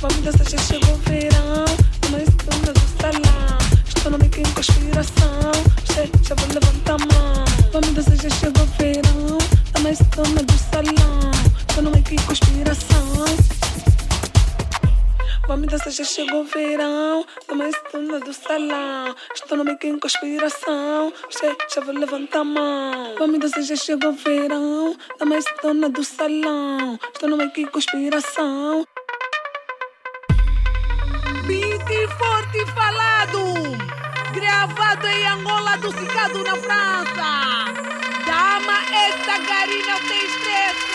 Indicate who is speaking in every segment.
Speaker 1: Vamos dançar, já chegou o verão. Mas dona do salão. Estou na bica em conspiração.
Speaker 2: Checha, vou levantar a mão. Vamos dançar, já chegou o verão. Mas dona do salão. Estou na bica em conspiração. Vamos dançar, já chegou o verão. Mas dona
Speaker 3: do salão. Estou conspiração. A mão. Já chegou o verão. Dona do salão. Estou na bica em conspiração. Prata Angola do Cicado na França. Dama, essa garina tem estresse.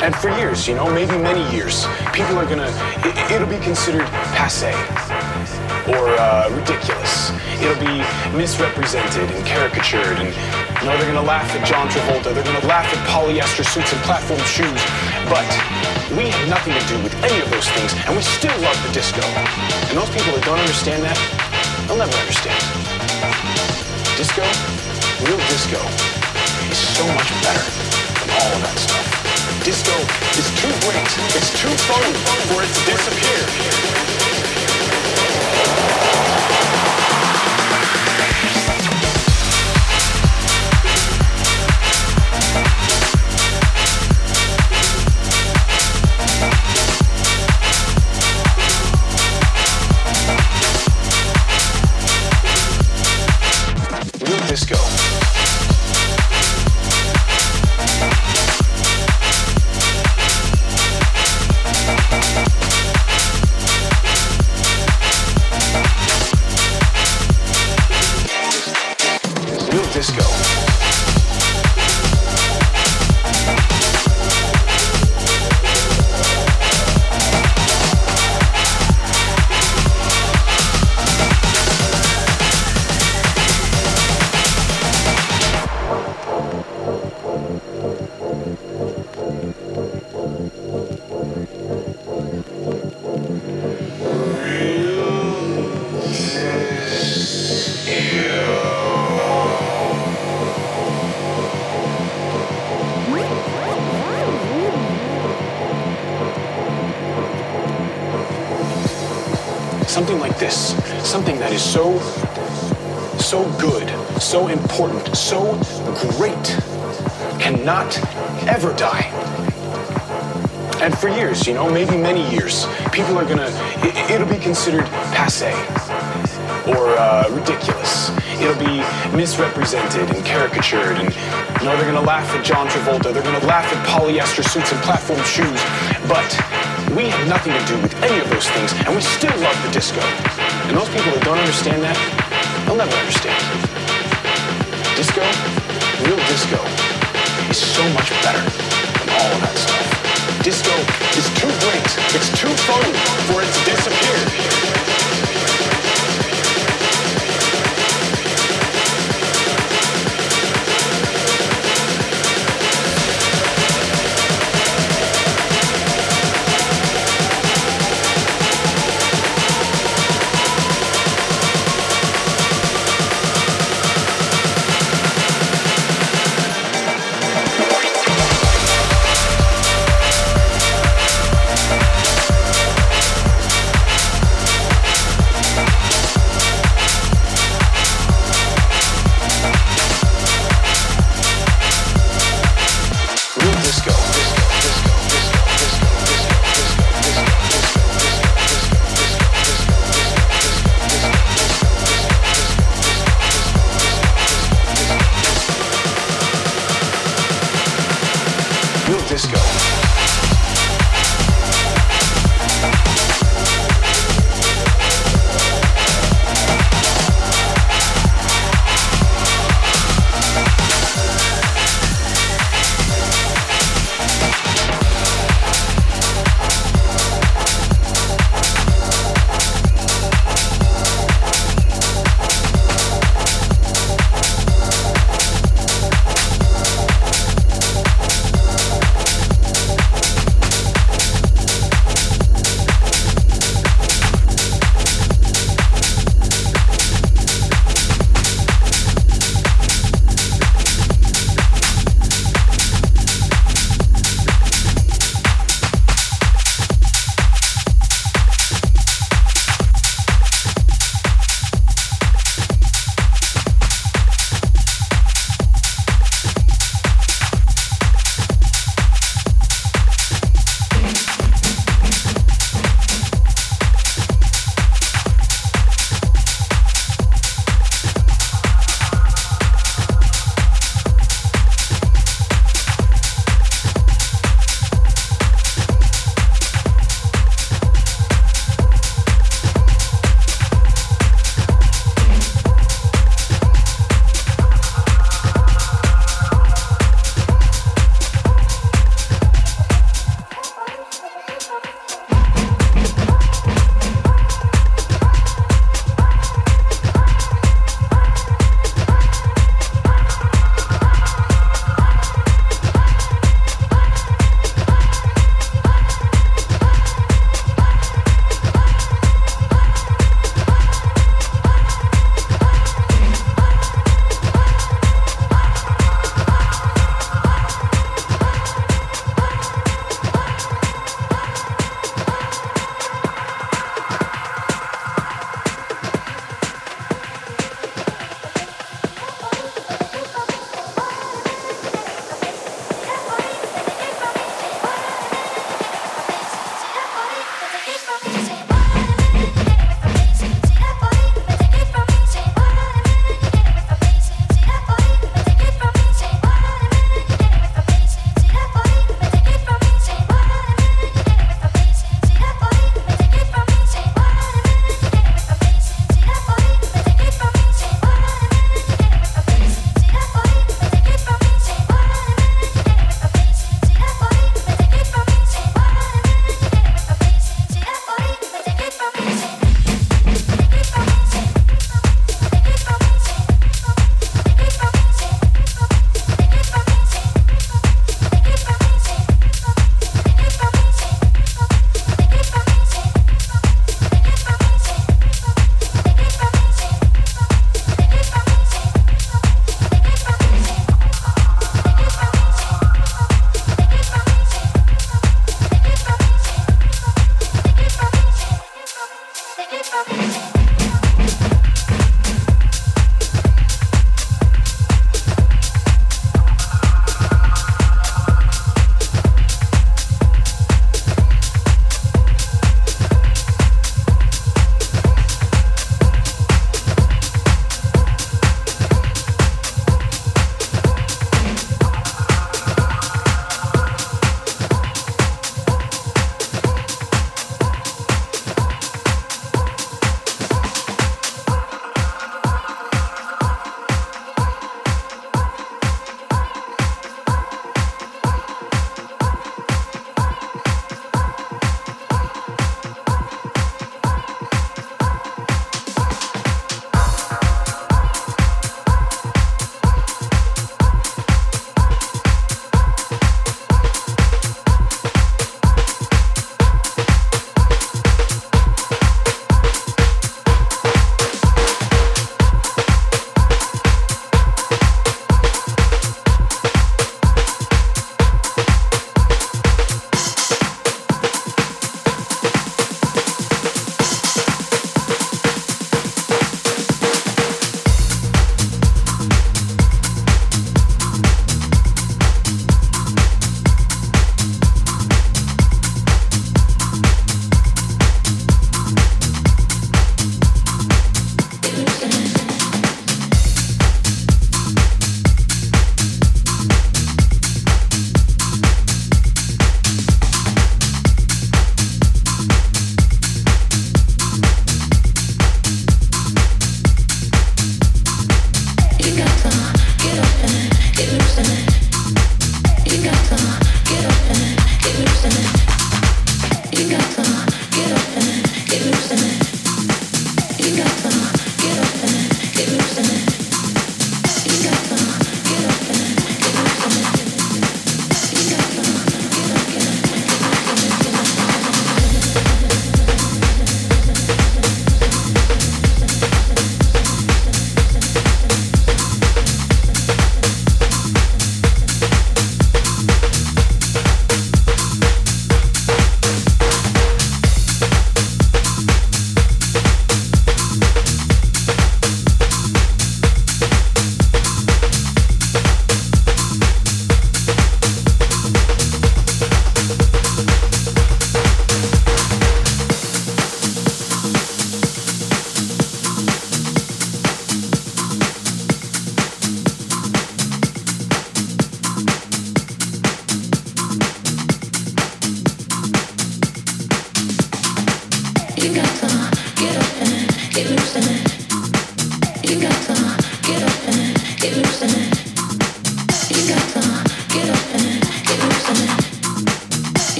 Speaker 3: And for years, you know, maybe many years, people are gonna, it, it'll be considered passe or uh, ridiculous. It'll be misrepresented and caricatured, and you know they're gonna laugh at John Travolta. They're gonna laugh at polyester suits and platform shoes. But we have nothing to do with any of those things, and we still love the disco. And those people that don't understand that, they'll never understand. Disco, real disco, is so much better than all of that stuff. Disco is too great, it's too fun for it to disappear. Know, maybe many years, people are gonna, it, will be considered passe or uh, ridiculous. It'll be misrepresented and caricatured, and you know, they're gonna laugh at John Travolta, they're gonna laugh at polyester suits and platform shoes, but we have nothing to do with any of those things, and we still love the disco. And those people that don't understand that, they'll never understand. Disco, real disco, is so much better than all of that stuff disco is too great, it's too fun for it to disappear.